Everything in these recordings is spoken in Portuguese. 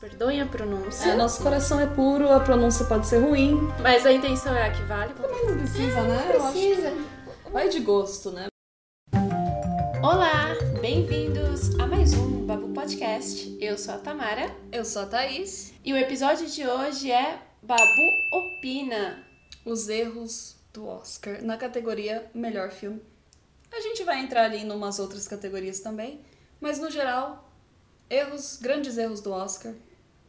Perdoem a pronúncia. É, nosso coração é puro, a pronúncia pode ser ruim. Mas a intenção é a que vale. Também não precisa, né? Eu acho Precisa. que vai de gosto, né? Olá, bem-vindos a mais um Babu Podcast. Eu sou a Tamara Eu sou a Thaís. e o episódio de hoje é Babu Opina. Os erros do Oscar na categoria Melhor Filme. A gente vai entrar ali em umas outras categorias também, mas no geral, erros, grandes erros do Oscar,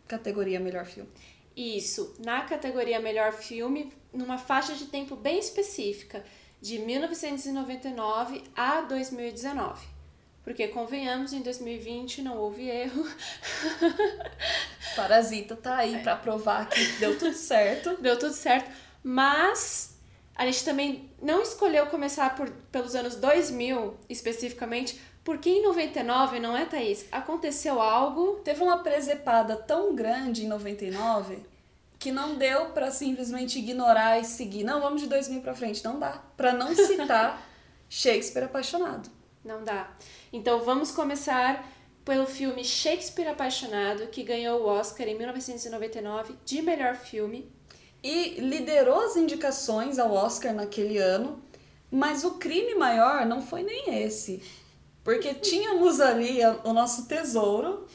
categoria Melhor Filme. Isso, na categoria Melhor Filme, numa faixa de tempo bem específica, de 1999 a 2019. Porque, convenhamos, em 2020 não houve erro. Parasita tá aí pra provar que deu tudo certo. Deu tudo certo. Mas a gente também não escolheu começar por, pelos anos 2000, especificamente, porque em 99, não é, Thaís? Aconteceu algo. Teve uma presepada tão grande em 99 que não deu pra simplesmente ignorar e seguir. Não, vamos de 2000 pra frente. Não dá. Pra não citar Shakespeare apaixonado. Não dá. Então vamos começar pelo filme Shakespeare Apaixonado, que ganhou o Oscar em 1999 de melhor filme. E liderou as indicações ao Oscar naquele ano, mas o crime maior não foi nem esse. Porque tínhamos ali o nosso tesouro,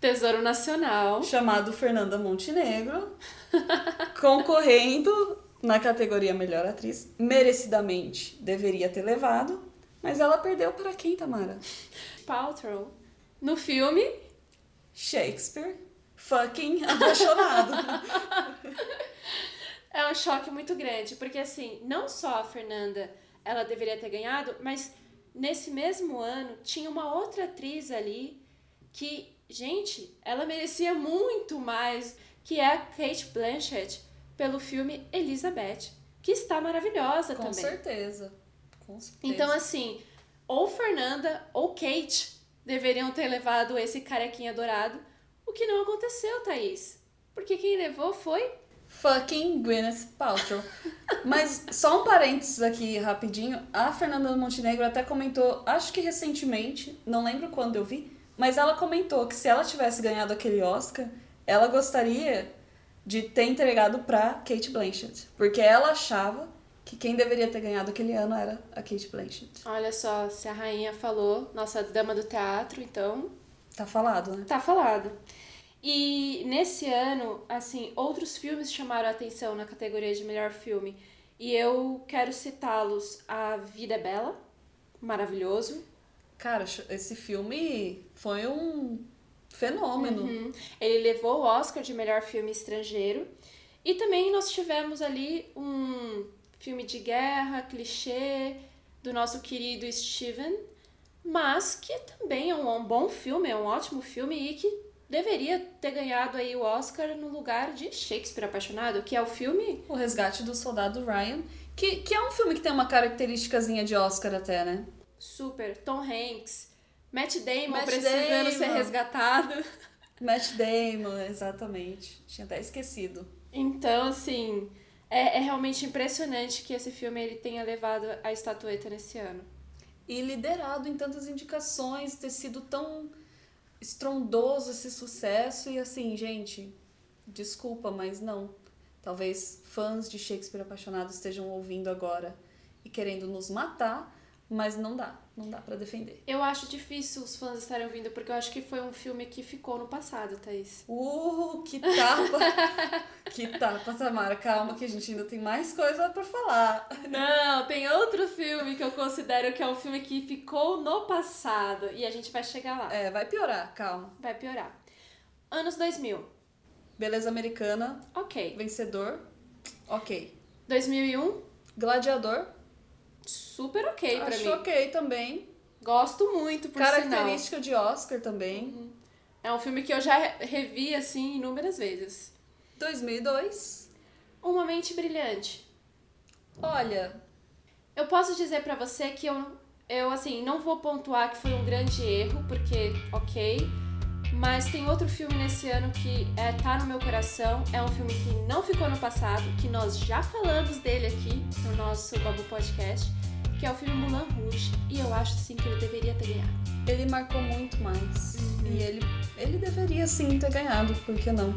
Tesouro Nacional. chamado Fernanda Montenegro, concorrendo na categoria Melhor Atriz. Merecidamente deveria ter levado, mas ela perdeu para quem, Tamara? Paltrow. No filme, Shakespeare, fucking apaixonado. é um choque muito grande, porque assim, não só a Fernanda ela deveria ter ganhado, mas nesse mesmo ano tinha uma outra atriz ali que, gente, ela merecia muito mais, que é a Kate Blanchett pelo filme Elizabeth, que está maravilhosa Com também. certeza. Com certeza. Então, assim, ou Fernanda ou Kate deveriam ter levado esse carequinha dourado, o que não aconteceu, Thaís. Porque quem levou foi. Fucking Gwyneth Paltrow. Mas só um parênteses aqui rapidinho. A Fernanda Montenegro até comentou, acho que recentemente, não lembro quando eu vi, mas ela comentou que se ela tivesse ganhado aquele Oscar, ela gostaria de ter entregado pra Kate Blanchett. Porque ela achava que quem deveria ter ganhado aquele ano era a Kate Blanchett. Olha só, se a rainha falou, nossa dama do teatro, então Tá falado, né? tá falado. E nesse ano, assim, outros filmes chamaram a atenção na categoria de melhor filme. E eu quero citá-los: A Vida é Bela, maravilhoso. Cara, esse filme foi um fenômeno. Uhum. Ele levou o Oscar de melhor filme estrangeiro. E também nós tivemos ali um filme de guerra, clichê, do nosso querido Steven, mas que também é um, um bom filme, é um ótimo filme e que deveria ter ganhado aí o Oscar no lugar de Shakespeare Apaixonado, que é o filme O Resgate do Soldado Ryan, que, que é um filme que tem uma característicazinha de Oscar até, né? super Tom Hanks, Matt Damon Matt precisando ser Damon. resgatado. Matt Damon, exatamente. Tinha até esquecido. Então, assim, é, é realmente impressionante que esse filme ele tenha levado a estatueta nesse ano. E liderado em tantas indicações, ter sido tão estrondoso esse sucesso. E assim, gente, desculpa, mas não. Talvez fãs de Shakespeare Apaixonado estejam ouvindo agora e querendo nos matar, mas não dá. Não dá pra defender. Eu acho difícil os fãs estarem ouvindo, porque eu acho que foi um filme que ficou no passado, Thaís. Uh, que tapa! que tapa, Tamara. Calma que a gente ainda tem mais coisa pra falar. Não, tem outro filme que eu considero que é um filme que ficou no passado. E a gente vai chegar lá. É, vai piorar, calma. Vai piorar. Anos 2000. Beleza Americana, Ok. vencedor, ok. 2001. Gladiador, Super ok pra acho mim. ok também. Gosto muito, por sinal. Característica de Oscar também. É um filme que eu já revi, assim, inúmeras vezes. 2002. Uma Mente Brilhante. Olha, Eu posso dizer pra você que eu, eu, assim, não vou pontuar que foi um grande erro, porque, ok. Mas tem outro filme nesse ano que é, tá no meu coração. É um filme que não ficou no passado, que nós já falamos dele aqui no nosso Babu Podcast, que é o filme Mulan Rouge. E eu acho sim que ele deveria ter ganhado. Ele marcou muito mais. E ele, ele deveria sim ter ganhado, por que não?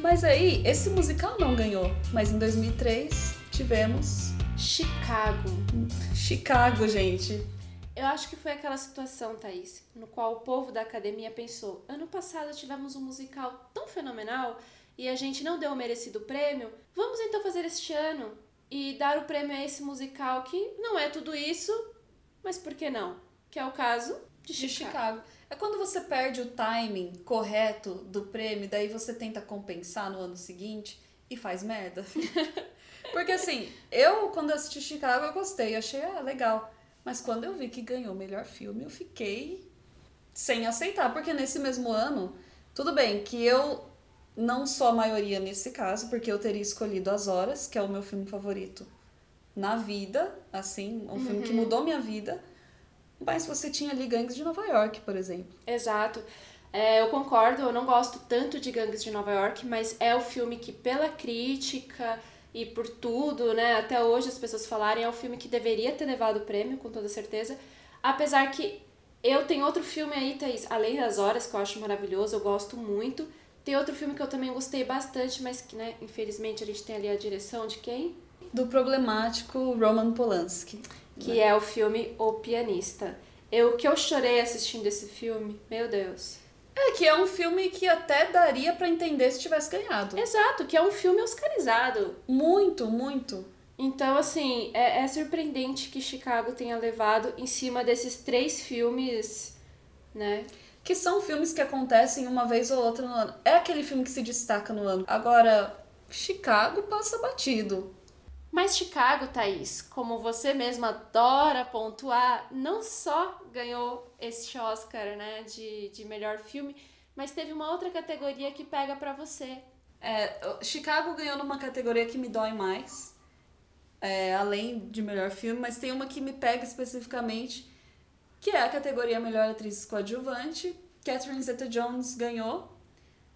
Mas aí, esse musical não ganhou. Mas em 2003 tivemos Chicago. Chicago, gente. Eu acho que foi aquela situação, Thaís, no qual o povo da academia pensou: ano passado tivemos um musical tão fenomenal e a gente não deu o merecido prêmio, vamos então fazer este ano e dar o prêmio a esse musical que não é tudo isso, mas por que não? Que é o caso de Chicago. De Chicago. É quando você perde o timing correto do prêmio, daí você tenta compensar no ano seguinte e faz merda. Porque assim, eu quando assisti Chicago eu gostei, achei ah, legal. Mas quando eu vi que ganhou o melhor filme, eu fiquei sem aceitar, porque nesse mesmo ano, tudo bem que eu não sou a maioria nesse caso, porque eu teria escolhido As Horas, que é o meu filme favorito na vida, assim, um filme que mudou minha vida. Mas você tinha ali Gangues de Nova York, por exemplo. Exato. É, eu concordo, eu não gosto tanto de Gangues de Nova York, mas é o filme que, pela crítica e por tudo, né, até hoje as pessoas falarem, é o filme que deveria ter levado o prêmio, com toda certeza. Apesar que eu tenho outro filme aí, Thaís, Além das Horas, que eu acho maravilhoso, eu gosto muito. Tem outro filme que eu também gostei bastante, mas que, né, infelizmente a gente tem ali a direção de quem? Do problemático Roman Polanski. Que é o filme O Pianista. Eu que eu chorei assistindo esse filme, meu Deus. É, que é um filme que até daria para entender se tivesse ganhado. Exato, que é um filme oscarizado. Muito, muito. Então, assim, é, é surpreendente que Chicago tenha levado em cima desses três filmes, né? Que são filmes que acontecem uma vez ou outra no ano. É aquele filme que se destaca no ano. Agora, Chicago passa batido. Mas Chicago, Thaís, como você mesma adora pontuar, não só ganhou este Oscar, né, de, de melhor filme, mas teve uma outra categoria que pega pra você. É, Chicago ganhou numa categoria que me dói mais, é, além de melhor filme, mas tem uma que me pega especificamente, que é a categoria melhor atriz coadjuvante. Catherine Zeta-Jones ganhou,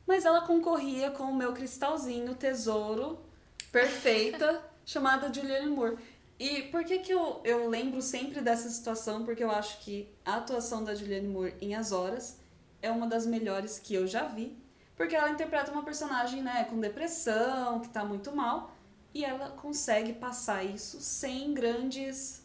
mas ela concorria com o meu cristalzinho, tesouro, perfeita. chamada Julianne Moore. E por que, que eu, eu lembro sempre dessa situação? Porque eu acho que a atuação da Julianne Moore em As Horas é uma das melhores que eu já vi. Porque ela interpreta uma personagem né, com depressão, que tá muito mal, e ela consegue passar isso sem grandes.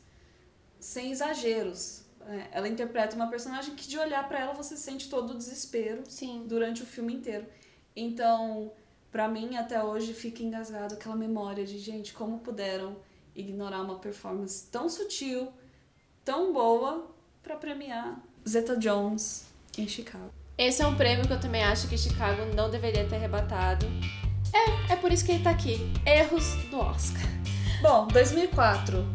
sem exageros. É, ela interpreta uma personagem que, de olhar para ela, você sente todo o desespero Sim. durante o filme inteiro. Então, para mim até hoje fica engasgado aquela memória de gente como puderam ignorar uma performance tão sutil, tão boa para premiar Zeta Jones em Chicago. Esse é um prêmio que eu também acho que Chicago não deveria ter arrebatado. É, é por isso que ele tá aqui. Erros do Oscar. Bom, 2004,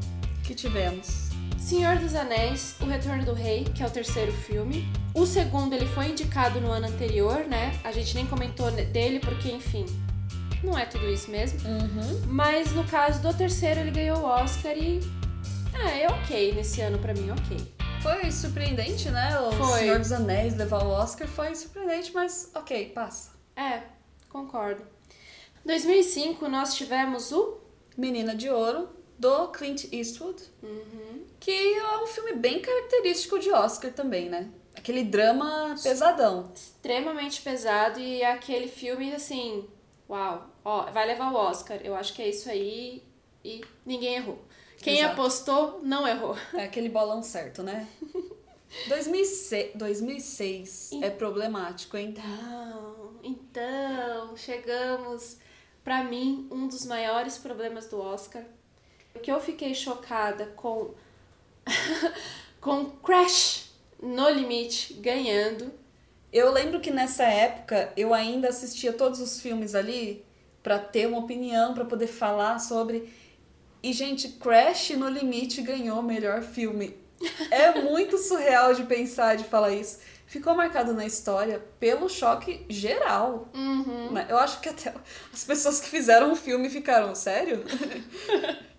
que tivemos? Senhor dos Anéis, O Retorno do Rei, que é o terceiro filme. O segundo ele foi indicado no ano anterior, né? A gente nem comentou dele porque, enfim, não é tudo isso mesmo. Uhum. Mas no caso do terceiro ele ganhou o Oscar e ah, é ok nesse ano para mim, ok. Foi surpreendente, né? O Foi. Senhor dos Anéis levar o Oscar foi surpreendente, mas ok, passa. É, concordo. 2005 nós tivemos o Menina de Ouro, do Clint Eastwood, que é um filme bem característico de Oscar também, né? Aquele drama pesadão. extremamente pesado e aquele filme assim, uau, ó, vai levar o Oscar. Eu acho que é isso aí e ninguém errou. Quem Exato. apostou não errou. É aquele bolão certo, né? 2006, 2006 é problemático, hein? Então, então, chegamos pra mim um dos maiores problemas do Oscar. O que eu fiquei chocada com com Crash no limite ganhando. Eu lembro que nessa época eu ainda assistia todos os filmes ali pra ter uma opinião, pra poder falar sobre. E, gente, Crash no Limite ganhou o melhor filme. É muito surreal de pensar, de falar isso. Ficou marcado na história pelo choque geral. Uhum. Eu acho que até as pessoas que fizeram o filme ficaram, sério?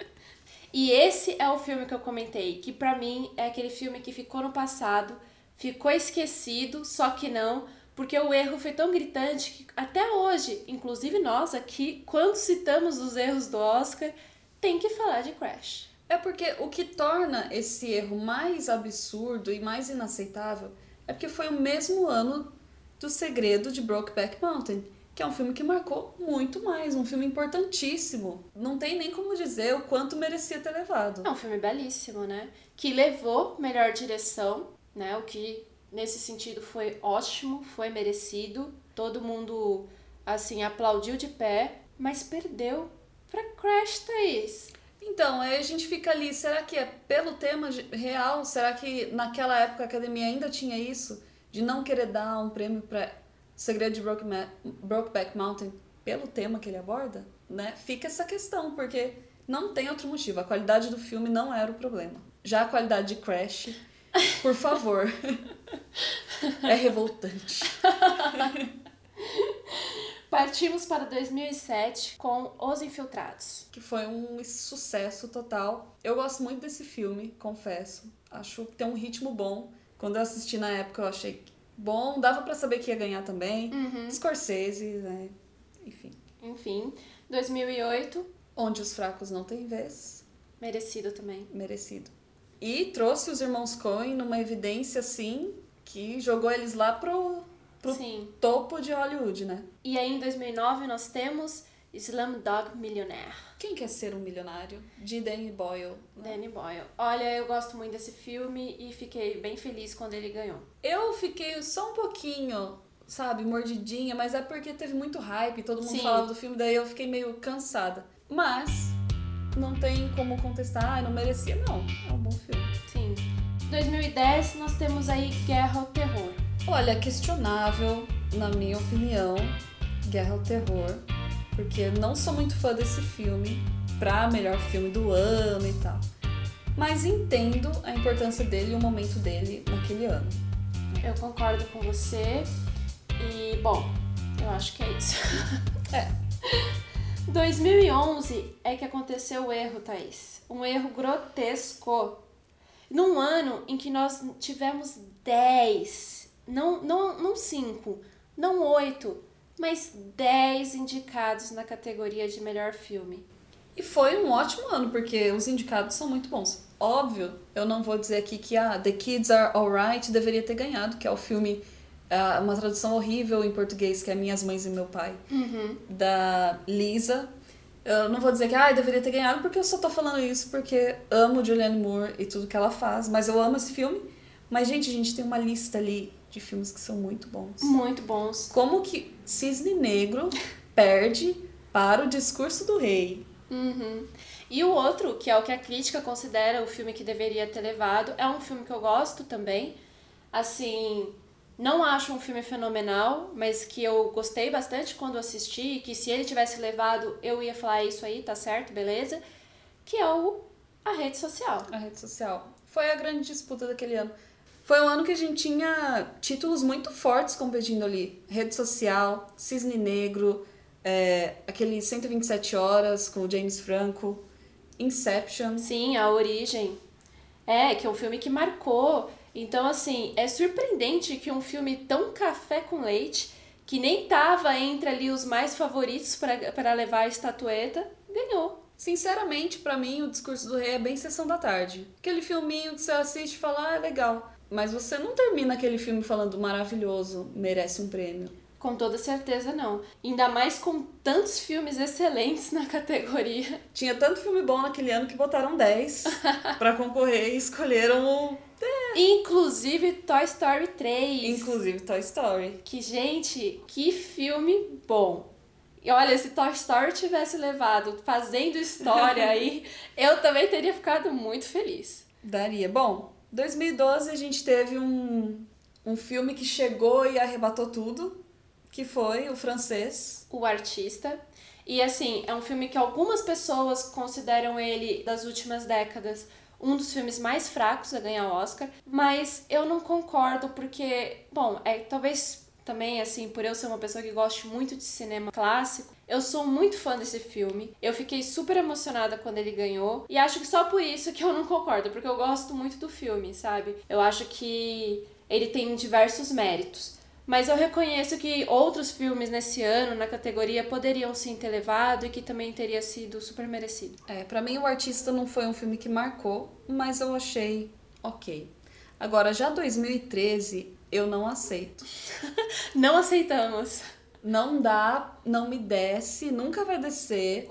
E esse é o filme que eu comentei, que pra mim é aquele filme que ficou no passado, ficou esquecido, só que não, porque o erro foi tão gritante que até hoje, inclusive nós aqui, quando citamos os erros do Oscar, tem que falar de Crash. É porque o que torna esse erro mais absurdo e mais inaceitável é porque foi o mesmo ano do Segredo de Brokeback Mountain, que é um filme que marcou muito mais, um filme importantíssimo. Não tem nem como dizer o quanto merecia ter levado. É um filme belíssimo, né? Que levou melhor direção, né? O que nesse sentido foi ótimo, foi merecido. Todo mundo assim aplaudiu de pé, mas perdeu para Crash, Thaís. Então, aí a gente fica ali, será que é pelo tema real? Será que naquela época a academia ainda tinha isso? De não querer dar um prêmio para Segredo de Brokeback Mountain pelo tema que ele aborda? Né? Fica essa questão, porque não tem outro motivo. A qualidade do filme não era o problema. Já a qualidade de Crash, por favor, é revoltante. Partimos para 2007 com Os Infiltrados. Que foi um sucesso total. Eu gosto muito desse filme, confesso. Acho que tem um ritmo bom. Quando eu assisti na época, eu achei bom. Dava para saber que ia ganhar também. Uhum. Scorsese, né? Enfim. Enfim. 2008. Onde os fracos não têm vez. Merecido também. Merecido. E trouxe os irmãos Coen numa evidência, assim, que jogou eles lá pro pro Sim. topo de Hollywood, né? E aí em 2009 nós temos Slumdog Millionaire. Quem quer ser um milionário? De Danny Boyle. Né? Danny Boyle. Olha, eu gosto muito desse filme e fiquei bem feliz quando ele ganhou. Eu fiquei só um pouquinho, sabe, mordidinha, mas é porque teve muito hype, todo mundo Sim. falava do filme, daí eu fiquei meio cansada. Mas não tem como contestar, ah, não merecia, não. É um bom filme. Sim. 2010 nós temos aí Guerra ao Terror. Olha, questionável, na minha opinião, Guerra ao Terror, porque não sou muito fã desse filme pra melhor filme do ano e tal. Mas entendo a importância dele e o momento dele naquele ano. Eu concordo com você. E, bom, eu acho que é isso. É. 2011 é que aconteceu o erro, Thaís. Um erro grotesco. Num ano em que nós tivemos 10, não, não, não 5, não 8, mas 10 indicados na categoria de melhor filme. E foi um ótimo ano, porque os indicados são muito bons. Óbvio, eu não vou dizer aqui que ah, The Kids Are Alright deveria ter ganhado, que é o filme, ah, uma tradução horrível em português, que é Minhas Mães e Meu Pai, Uhum. da Lisa. Eu não vou dizer que ah, deveria ter ganhado, porque eu só tô falando isso porque amo Julianne Moore e tudo que ela faz, mas eu amo esse filme. Mas, gente, a gente tem uma lista ali de filmes que são muito bons. Muito bons. Como que Cisne Negro perde para o discurso do rei? Uhum. E o outro, que é o que a crítica considera o filme que deveria ter levado, é um filme que eu gosto também. Assim, não acho um filme fenomenal, mas que eu gostei bastante quando assisti, que se ele tivesse levado, eu ia falar "É isso aí, tá certo, beleza? Que é o A Rede Social. A rede social. Foi a grande disputa daquele ano. Foi um ano que a gente tinha títulos muito fortes competindo ali. Rede social, Cisne Negro, é, aquele 127 Horas com o James Franco, Inception. Sim, A Origem. É, que é um filme que marcou. Então, assim, é surpreendente que um filme tão café com leite, que nem tava entre ali os mais favoritos para levar a estatueta, ganhou. Sinceramente, pra mim, o Discurso do Rei é bem Sessão da Tarde. Aquele filminho que você assiste e fala, ah, é legal. Mas você não termina aquele filme falando maravilhoso, merece um prêmio. Com toda certeza não. Ainda mais com tantos filmes excelentes na categoria. Tinha tanto filme bom naquele ano que botaram 10 pra concorrer e escolheram o. Inclusive Toy Story 3. Inclusive Toy Story. Que, gente, que filme bom. E olha, se Toy Story tivesse levado fazendo história aí, eu também teria ficado muito feliz. Daria. Bom, 2012 a gente teve um, um filme que chegou e arrebatou tudo, que foi o francês. O Artista. E assim, é um filme que algumas pessoas consideram ele, das últimas décadas, um dos filmes mais fracos a ganhar Oscar, mas eu não concordo porque, bom, é talvez também assim, por eu ser uma pessoa que gosta muito de cinema clássico, eu sou muito fã desse filme. Eu fiquei super emocionada quando ele ganhou e acho que só por isso que eu não concordo, porque eu gosto muito do filme, sabe? Eu acho que ele tem diversos méritos. Mas eu reconheço que outros filmes nesse ano, na categoria, poderiam sim ter levado e que também teria sido super merecido. É, para mim o artista não foi um filme que marcou, mas eu achei ok. Agora, já 2013, eu não aceito. não aceitamos. Não dá, não me desce, nunca vai descer.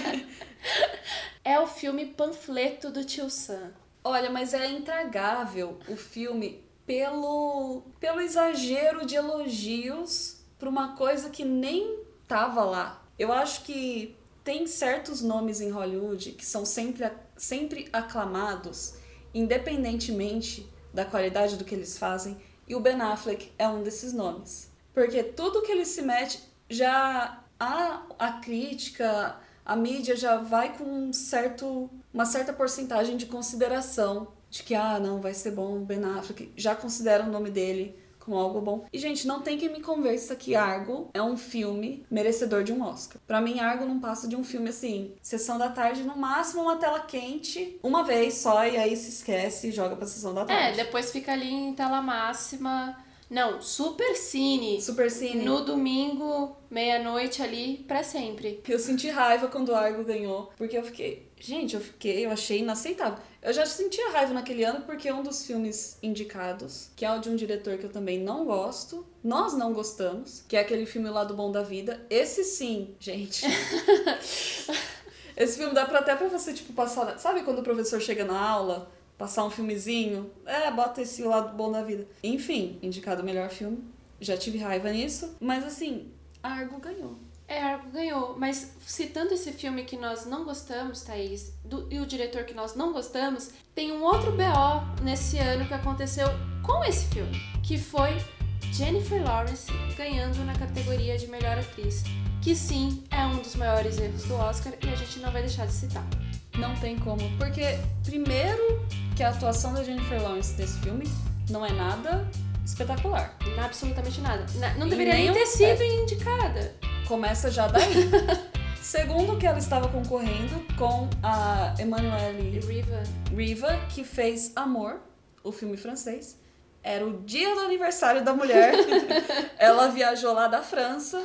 é o filme Panfleto do Tio Sam. Olha, mas é intragável o filme pelo, pelo exagero de elogios para uma coisa que nem tava lá. Eu acho que tem certos nomes em Hollywood que são sempre, sempre aclamados, independentemente da qualidade do que eles fazem, e o Ben Affleck é um desses nomes. Porque tudo que ele se mete já há a crítica, a mídia já vai com um certo, uma certa porcentagem de consideração de que, ah, não, vai ser bom, Ben Affleck, já considera o nome dele como algo bom. E, gente, não tem quem me convença que Argo é um filme merecedor de um Oscar. Para mim, Argo não passa de um filme assim, sessão da tarde, no máximo uma tela quente, uma vez só, e aí se esquece e joga pra sessão da tarde. É, depois fica ali em tela máxima. Não, Super Cine. Super Cine. No domingo, meia-noite ali, para sempre. Eu senti raiva quando o Argo ganhou, porque eu fiquei. Gente, eu fiquei, eu achei inaceitável. Eu já sentia raiva naquele ano porque é um dos filmes indicados, que é o de um diretor que eu também não gosto, nós não gostamos, que é aquele filme lá do Bom da Vida. Esse sim, gente. Esse filme dá pra até pra você, tipo, passar. Sabe quando o professor chega na aula, passar um filmezinho? É, bota esse lado bom da vida. Enfim, indicado o melhor filme. Já tive raiva nisso. Mas assim, Argo ganhou. É, Argo ganhou, mas citando esse filme que nós não gostamos, Thaís, do, e o diretor que nós não gostamos, tem um outro BO nesse ano que aconteceu com esse filme, que foi Jennifer Lawrence ganhando na categoria de melhor atriz, que sim é um dos maiores erros do Oscar e a gente não vai deixar de citar. Não tem como, porque primeiro que a atuação da Jennifer Lawrence nesse filme não é nada espetacular. Absolutamente nada. Não deveria nem ter sido indicada. Começa já daí. Segundo que ela estava concorrendo com a Emmanuelle Riva. Riva, que fez Amor, o filme francês. Era o dia do aniversário da mulher. ela viajou lá da França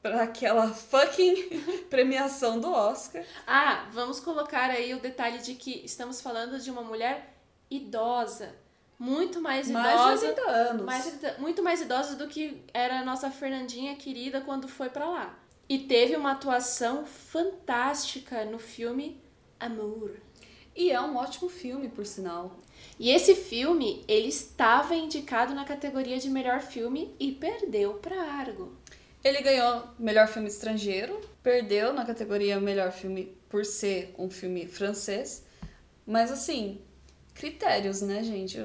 para aquela fucking premiação do Oscar. Ah, vamos colocar aí o detalhe de que estamos falando de uma mulher idosa. Muito mais idosa. Mais de 80 anos. Mais, muito mais idosa do que era a nossa Fernandinha querida quando foi para lá. E teve uma atuação fantástica no filme Amour. E é um ótimo filme, por sinal. E esse filme, ele estava indicado na categoria de melhor filme e perdeu para Argo. Ele ganhou melhor filme estrangeiro, perdeu na categoria melhor filme por ser um filme francês. Mas assim, critérios, né, gente?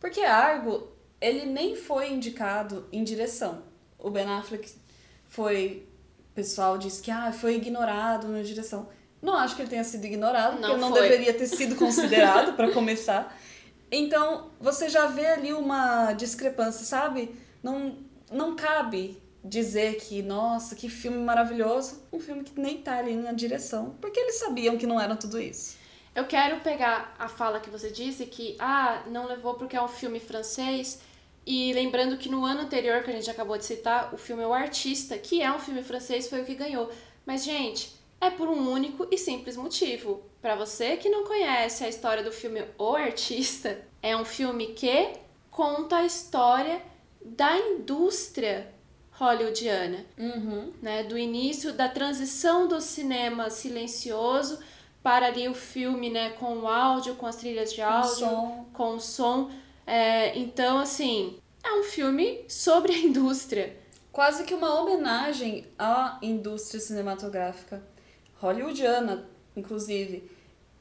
Porque Argo, ele nem foi indicado em direção. O Ben Affleck foi. O pessoal disse que ah, foi ignorado na direção. Não acho que ele tenha sido ignorado, não porque não deveria ter sido considerado para começar. Então, você já vê ali uma discrepância, sabe? Não, não cabe dizer que, nossa, que filme maravilhoso, um filme que nem tá ali na direção, porque eles sabiam que não era tudo isso. Eu quero pegar a fala que você disse que, ah, não levou porque é um filme francês. E lembrando que no ano anterior, que a gente acabou de citar, o filme O Artista, que é um filme francês, foi o que ganhou. Mas, gente, é por um único e simples motivo. Para você que não conhece a história do filme O Artista, é um filme que conta a história da indústria hollywoodiana, uhum. né? Do início da transição do cinema silencioso para ali o filme, né, com o áudio, com as trilhas de áudio, som. com o som. É, então, assim, é um filme sobre a indústria. Quase que uma homenagem à indústria cinematográfica hollywoodiana, inclusive.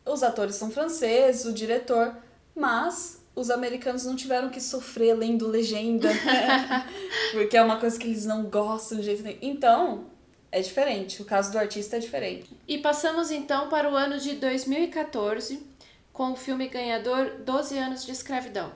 Os atores são franceses, o diretor, mas os americanos não tiveram que sofrer lendo legenda, porque é uma coisa que eles não gostam de jeito nenhum. Então, é diferente. O caso do artista é diferente. E passamos então para o ano de 2014, com o filme ganhador 12 anos de escravidão.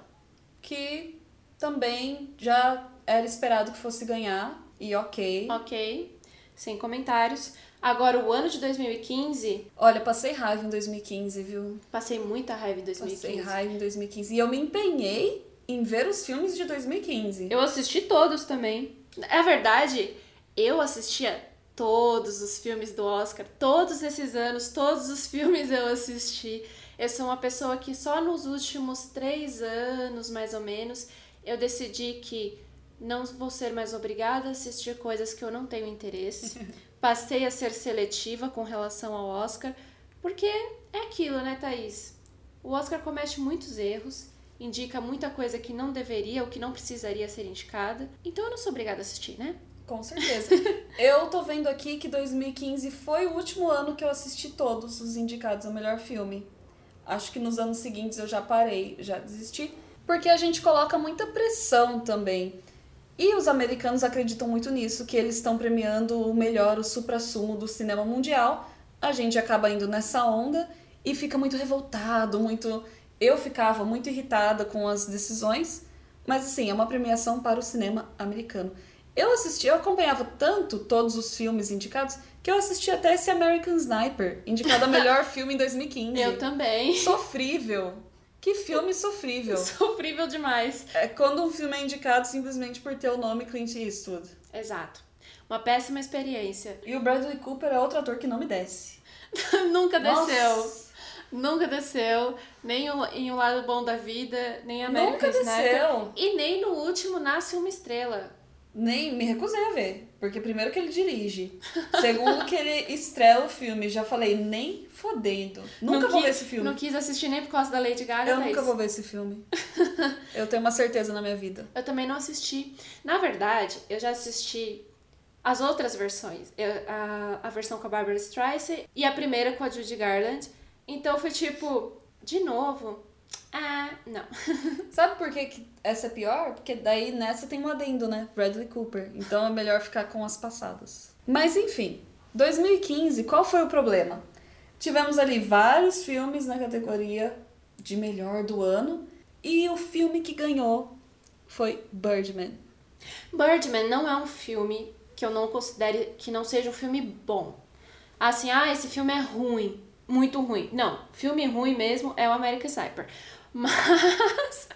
Que também já era esperado que fosse ganhar, e ok. Ok, sem comentários. Agora, o ano de 2015. Olha, passei raiva em 2015, viu? Passei muita raiva em 2015. Passei raiva em 2015. E eu me empenhei em ver os filmes de 2015. Eu assisti todos também. É verdade, eu assistia todos os filmes do Oscar, todos esses anos, todos os filmes eu assisti. Eu sou uma pessoa que só nos últimos três anos, mais ou menos, eu decidi que não vou ser mais obrigada a assistir coisas que eu não tenho interesse. Passei a ser seletiva com relação ao Oscar, porque é aquilo, né, Thaís? O Oscar comete muitos erros, indica muita coisa que não deveria ou que não precisaria ser indicada, então eu não sou obrigada a assistir, né? Com certeza. eu tô vendo aqui que 2015 foi o último ano que eu assisti todos os indicados ao melhor filme. Acho que nos anos seguintes eu já parei, já desisti, porque a gente coloca muita pressão também. E os americanos acreditam muito nisso, que eles estão premiando o melhor, o supra-sumo do cinema mundial. A gente acaba indo nessa onda e fica muito revoltado, muito. Eu ficava muito irritada com as decisões, mas assim, é uma premiação para o cinema americano. Eu assisti, eu acompanhava tanto todos os filmes indicados que eu assisti até esse American Sniper, indicado a melhor filme em 2015. Eu também. Sofrível. Que filme sofrível. Sofrível demais. É quando um filme é indicado simplesmente por ter o nome Clint Eastwood. Exato. Uma péssima experiência. E o Bradley Cooper é outro ator que não me desce. Nunca desceu. Nossa. Nunca desceu, nem em O Lado Bom da Vida, nem American Nunca Sniper. Desceu. E nem no último Nasce Uma Estrela. Nem me recusei a ver. Porque primeiro que ele dirige. Segundo que ele estreia o filme. Já falei, nem fodendo. Nunca não vou quis, ver esse filme. Não quis assistir nem por causa da Lady Gaga. Eu nunca vou ver esse filme. eu tenho uma certeza na minha vida. Eu também não assisti. Na verdade, eu já assisti as outras versões. Eu, a, a versão com a Barbara Streisand e a primeira com a Judy Garland. Então foi tipo, de novo, ah, não. Sabe por que, que essa é pior? Porque daí nessa tem um adendo, né? Bradley Cooper. Então é melhor ficar com as passadas. Mas enfim, 2015, qual foi o problema? Tivemos ali vários filmes na categoria de melhor do ano e o filme que ganhou foi Birdman. Birdman não é um filme que eu não considere que não seja um filme bom. Assim, ah, esse filme é ruim, muito ruim. Não, filme ruim mesmo é o American Sniper. Mas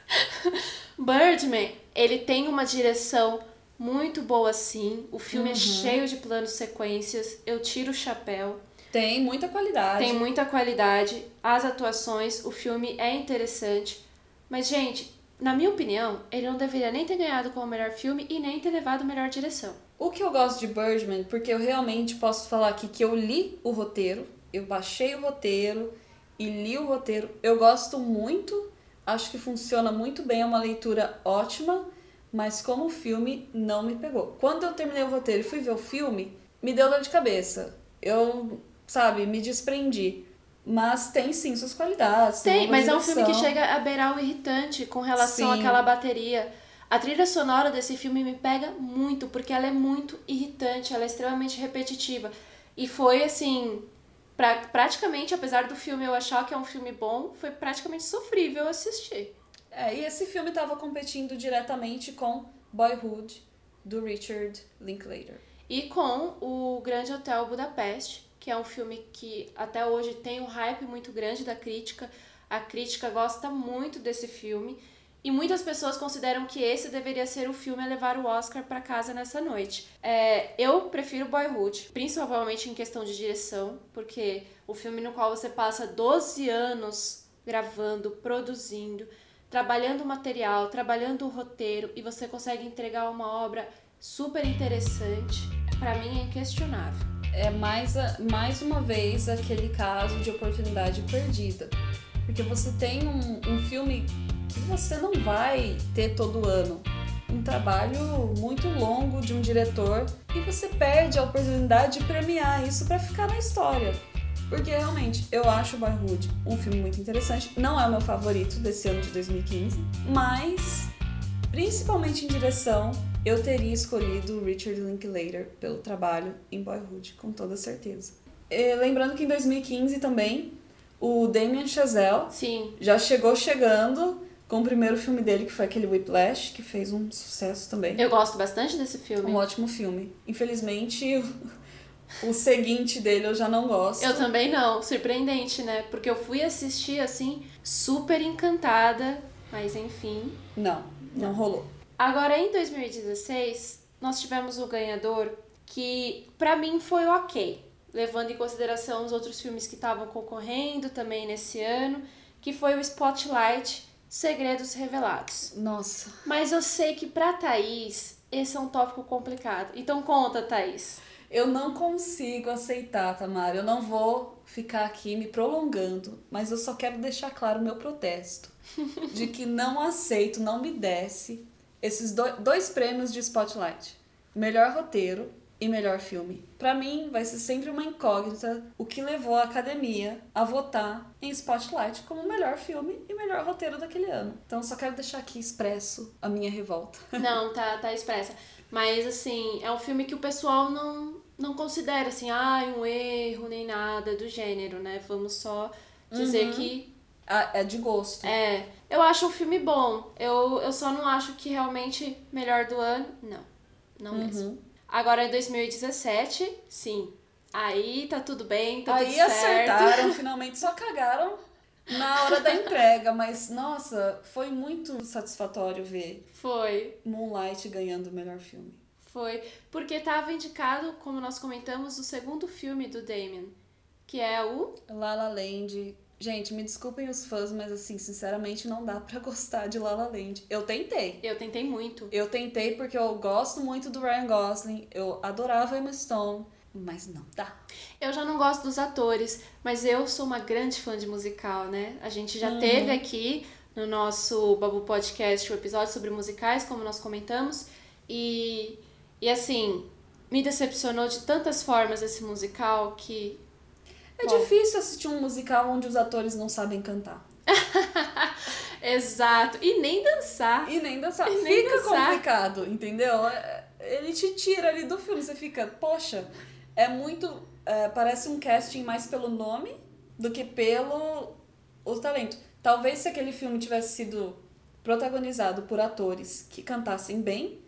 Birdman, ele tem uma direção muito boa sim. O filme é uhum. é cheio de planos sequências. Eu tiro o chapéu. Tem muita qualidade. Tem muita qualidade. As atuações, o filme é interessante. Mas, gente, na minha opinião, ele não deveria nem ter ganhado como melhor filme e nem ter levado a melhor direção. O que eu gosto de Birdman, porque eu realmente posso falar aqui que eu li o roteiro, eu baixei o roteiro, e li o roteiro. Eu gosto muito, acho que funciona muito bem, é uma leitura ótima, mas como filme não me pegou. Quando eu terminei o roteiro e fui ver o filme, me deu dor de cabeça. Eu, sabe, me desprendi. Mas tem sim suas qualidades. Tem, mas é um filme que chega a beirar o irritante com relação sim. àquela bateria. A trilha sonora desse filme me pega muito, porque ela é muito irritante, ela é extremamente repetitiva. E foi assim, pra, praticamente, apesar do filme eu achar que é um filme bom, foi praticamente sofrível assistir. É, e esse filme estava competindo diretamente com Boyhood, do Richard Linklater. E com o Grande Hotel Budapeste, que é um filme que até hoje tem um hype muito grande da crítica. A crítica gosta muito desse filme. E muitas pessoas consideram que esse deveria ser o filme a levar o Oscar para casa nessa noite. É, eu prefiro Boyhood, principalmente em questão de direção, porque o filme no qual você passa 12 anos gravando, produzindo, trabalhando o material, trabalhando o roteiro e você consegue entregar uma obra super interessante, para mim é inquestionável. É mais, mais uma vez aquele caso de oportunidade perdida. Porque você tem um, um filme que você não vai ter todo ano. Um trabalho muito longo de um diretor e você perde a oportunidade de premiar isso para ficar na história. Porque realmente eu acho Boyhood um filme muito interessante. Não é o meu favorito desse ano de 2015, mas principalmente em direção, eu teria escolhido Richard Linklater pelo trabalho em Boyhood, com toda certeza. E, lembrando que em 2015 também o Damien Chazelle Sim. já chegou chegando com o primeiro filme dele, que foi aquele Whiplash, que fez um sucesso também. Eu gosto bastante desse filme. Um ótimo filme. Infelizmente, o, seguinte dele eu já não gosto. Eu também não. Surpreendente, né? Porque eu fui assistir, assim, super encantada. Mas enfim. Não, não rolou. Agora em 2016, nós tivemos o ganhador que para mim foi ok, levando em consideração os outros filmes que estavam concorrendo também nesse ano, que foi o Spotlight Segredos Revelados. Nossa. Mas eu sei que pra Thaís esse é um tópico complicado. Então conta, Thaís. Eu não consigo aceitar, Tamara. Eu não vou ficar aqui me prolongando, mas eu só quero deixar claro o meu protesto de que não aceito, não me desce esses do dois prêmios de Spotlight: melhor roteiro e melhor filme. Para mim, vai ser sempre uma incógnita o que levou a academia a votar em Spotlight como o melhor filme e melhor roteiro daquele ano. Então, só quero deixar aqui expresso a minha revolta. Não, tá, tá expressa. Mas, assim, é um filme que o pessoal não, não considera, assim, ah, um erro nem nada do gênero, né? Vamos só dizer Uhum. que é de gosto. É, eu acho um filme bom. Eu, eu só não acho que realmente melhor do ano, não. Não Uhum. mesmo. Agora é 2017, sim. Aí tá tudo bem, tá Aí tudo certo. acertaram, finalmente só cagaram na hora da entrega, mas nossa, foi muito satisfatório ver Foi, Moonlight ganhando o melhor filme. foi. Porque tava indicado, como nós comentamos, o segundo filme do Damien, que é o. La La Land. Gente, me desculpem os fãs, mas assim, sinceramente não dá pra gostar de La La Land. Eu tentei. Eu tentei muito. Eu tentei porque eu gosto muito do Ryan Gosling, eu adorava Emma Stone, mas não dá. Eu já não gosto dos atores, mas eu sou uma grande fã de musical, né? A gente já Uhum. teve aqui no nosso Babu Podcast o episódio sobre musicais, como nós comentamos, e, e assim, me decepcionou de tantas formas esse musical que. É Bom. difícil assistir um musical onde os atores não sabem cantar. Exato! E nem dançar. E nem dançar. E nem fica dançar. complicado, entendeu? É- Ele te tira ali do filme. Você fica, poxa, é muito. é, parece um casting mais pelo nome do que pelo o talento. Talvez se aquele filme tivesse sido protagonizado por atores que cantassem bem,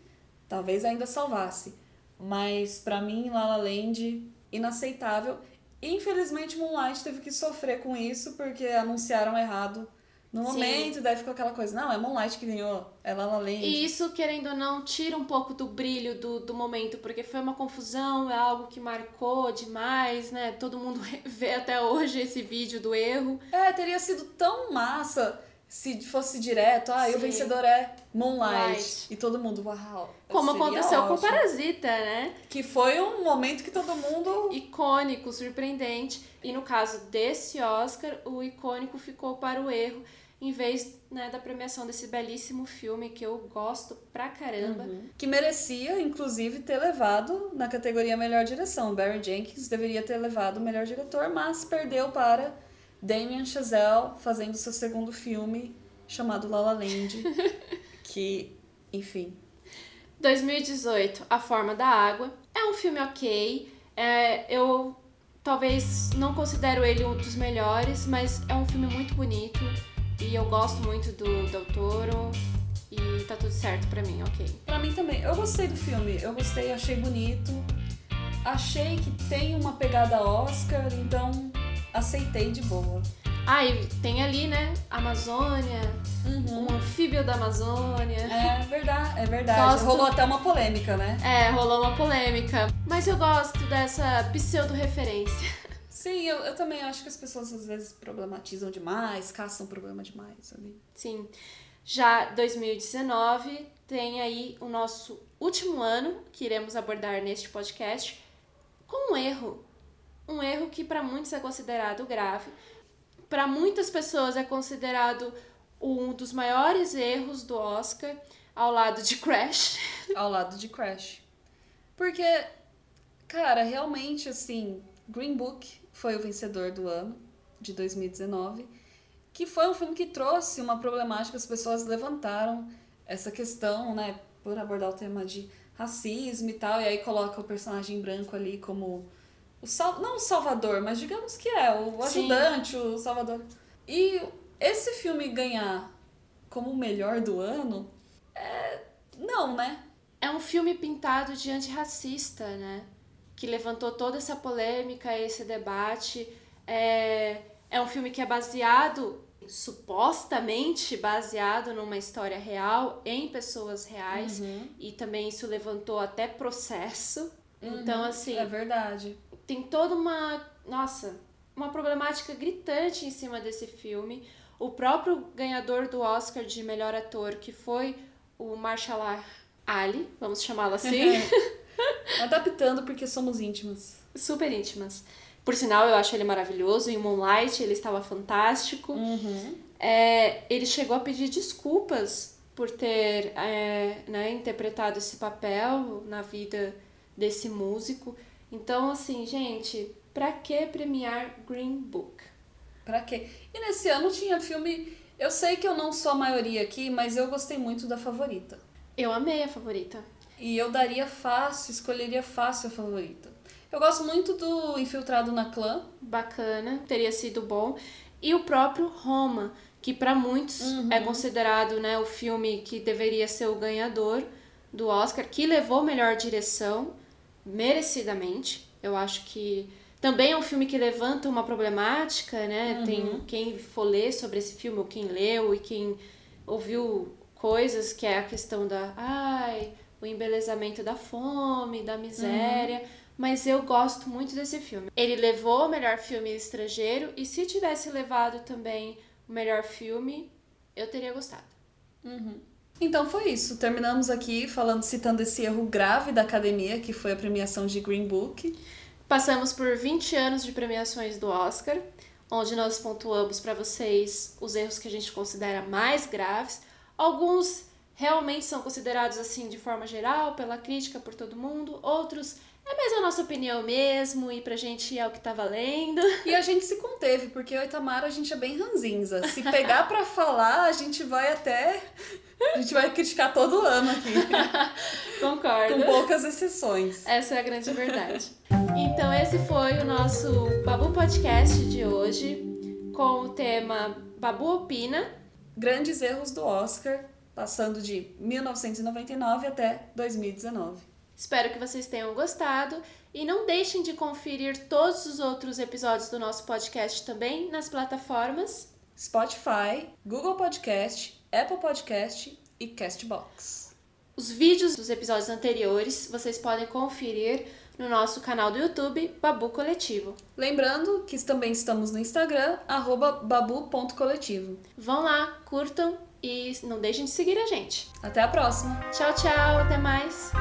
talvez ainda salvasse. Mas pra mim, La La Land, inaceitável. Infelizmente, Moonlight teve que sofrer com isso porque anunciaram errado no Sim. momento, daí ficou aquela coisa, não, é Moonlight que ganhou, é La La Land. E isso, querendo ou não, tira um pouco do brilho do, do momento, porque foi uma confusão, é algo que marcou demais, né? Todo mundo vê até hoje esse vídeo do erro. É, teria sido tão massa se fosse direto, ah, e o Sim. vencedor é Moonlight. Light. E todo mundo, uau. Como aconteceu com o ótimo. Parasita, né? Que foi um momento que todo mundo. Icônico, surpreendente. E no caso desse Oscar, o icônico ficou para o erro, em vez né, da premiação desse belíssimo filme que eu gosto pra caramba. Que merecia, inclusive, ter levado na categoria Melhor Direção. Barry Jenkins deveria ter levado o melhor diretor, mas perdeu para Damien Chazelle fazendo seu segundo filme chamado La La Land. que, enfim. 2018, A Forma da Água. É um filme ok. É, eu talvez não considero ele um dos melhores, mas é um filme muito bonito. E eu gosto muito do Del Toro. E tá tudo certo pra mim, ok. Pra mim também. Eu gostei do filme. Eu gostei, achei bonito. Achei que tem uma pegada Oscar, então aceitei de boa. Ah, e tem ali, né? Amazônia, um anfíbio da Amazônia. É verdade, é verdade. Gosto. Rolou até uma polêmica, né? É, rolou uma polêmica. Mas eu gosto dessa pseudo-referência. Sim, eu, eu também acho que as pessoas às vezes problematizam demais, caçam problema demais ali. Sim. Já 2019 tem aí o nosso último ano que iremos abordar neste podcast com um erro. Um erro que para muitos é considerado grave. Para muitas pessoas é considerado um dos maiores erros do Oscar, ao lado de Crash. Ao lado de Crash. Porque, cara, realmente, assim, Green Book foi o vencedor do ano, de 2019, que foi um filme que trouxe uma problemática, as pessoas levantaram essa questão, né, por abordar o tema de racismo e tal, e aí coloca o personagem branco ali como o sal... não o salvador, mas digamos que é, o Sim. ajudante, o salvador. E esse filme ganhar como o melhor do ano, é... não, né? É um filme pintado de antirracista, né? Que levantou toda essa polêmica, esse debate. É, é um filme que é baseado supostamente baseado numa história real, em pessoas reais, Uhum. e também isso levantou até processo. Então, assim, É verdade. tem toda uma. Nossa, uma problemática gritante em cima desse filme. O próprio ganhador do Oscar de melhor ator, que foi o Marshala Ali, vamos chamá-lo assim, Adaptando porque somos íntimas. super íntimas. Por sinal, eu acho ele maravilhoso. Em Moonlight, ele estava fantástico. Uhum. É, ele chegou a pedir desculpas por ter é, né, interpretado esse papel na vida desse músico. Então, assim, gente, pra que premiar Green Book? Pra quê? E nesse ano tinha filme. Eu sei que eu não sou a maioria aqui, mas eu gostei muito da favorita. Eu amei a favorita. E eu daria fácil, escolheria fácil a favorita. Eu gosto muito do Infiltrado na Clã. Bacana, teria sido bom. E o próprio Roma, que pra muitos é considerado né, o filme que deveria ser o ganhador do Oscar, que levou melhor direção, merecidamente. Eu acho que também é um filme que levanta uma problemática, né? Tem quem for ler sobre esse filme, ou quem leu e quem ouviu coisas, que é a questão da ai, o embelezamento da fome, da miséria. Mas eu gosto muito desse filme. Ele levou o melhor filme estrangeiro e se tivesse levado também o melhor filme, eu teria gostado. Então foi isso. Terminamos aqui falando, citando esse erro grave da academia, que foi a premiação de Green Book. Passamos por 20 anos de premiações do Oscar, onde nós pontuamos para vocês os erros que a gente considera mais graves. Alguns realmente são considerados assim de forma geral, pela crítica, por todo mundo. Outros é mais a nossa opinião mesmo e pra gente é o que tá valendo. E a gente se conteve, porque eu e Tamara a gente é bem ranzinza. Se pegar pra falar, a gente vai até. A gente vai criticar todo ano aqui, Concordo. com poucas exceções. Essa é a grande verdade. Então, esse foi o nosso Babu Podcast de hoje, com o tema Babu Opina. Grandes erros do Oscar, passando de 1999 até 2019. Espero que vocês tenham gostado e não deixem de conferir todos os outros episódios do nosso podcast também nas plataformas. Spotify, Google Podcast, Apple Podcast e Castbox. Os vídeos dos episódios anteriores vocês podem conferir no nosso canal do YouTube Babu Coletivo. Lembrando que também estamos no Instagram, arroba babu.coletivo. Vão lá, curtam e não deixem de seguir a gente. Até a próxima! Tchau, tchau, até mais!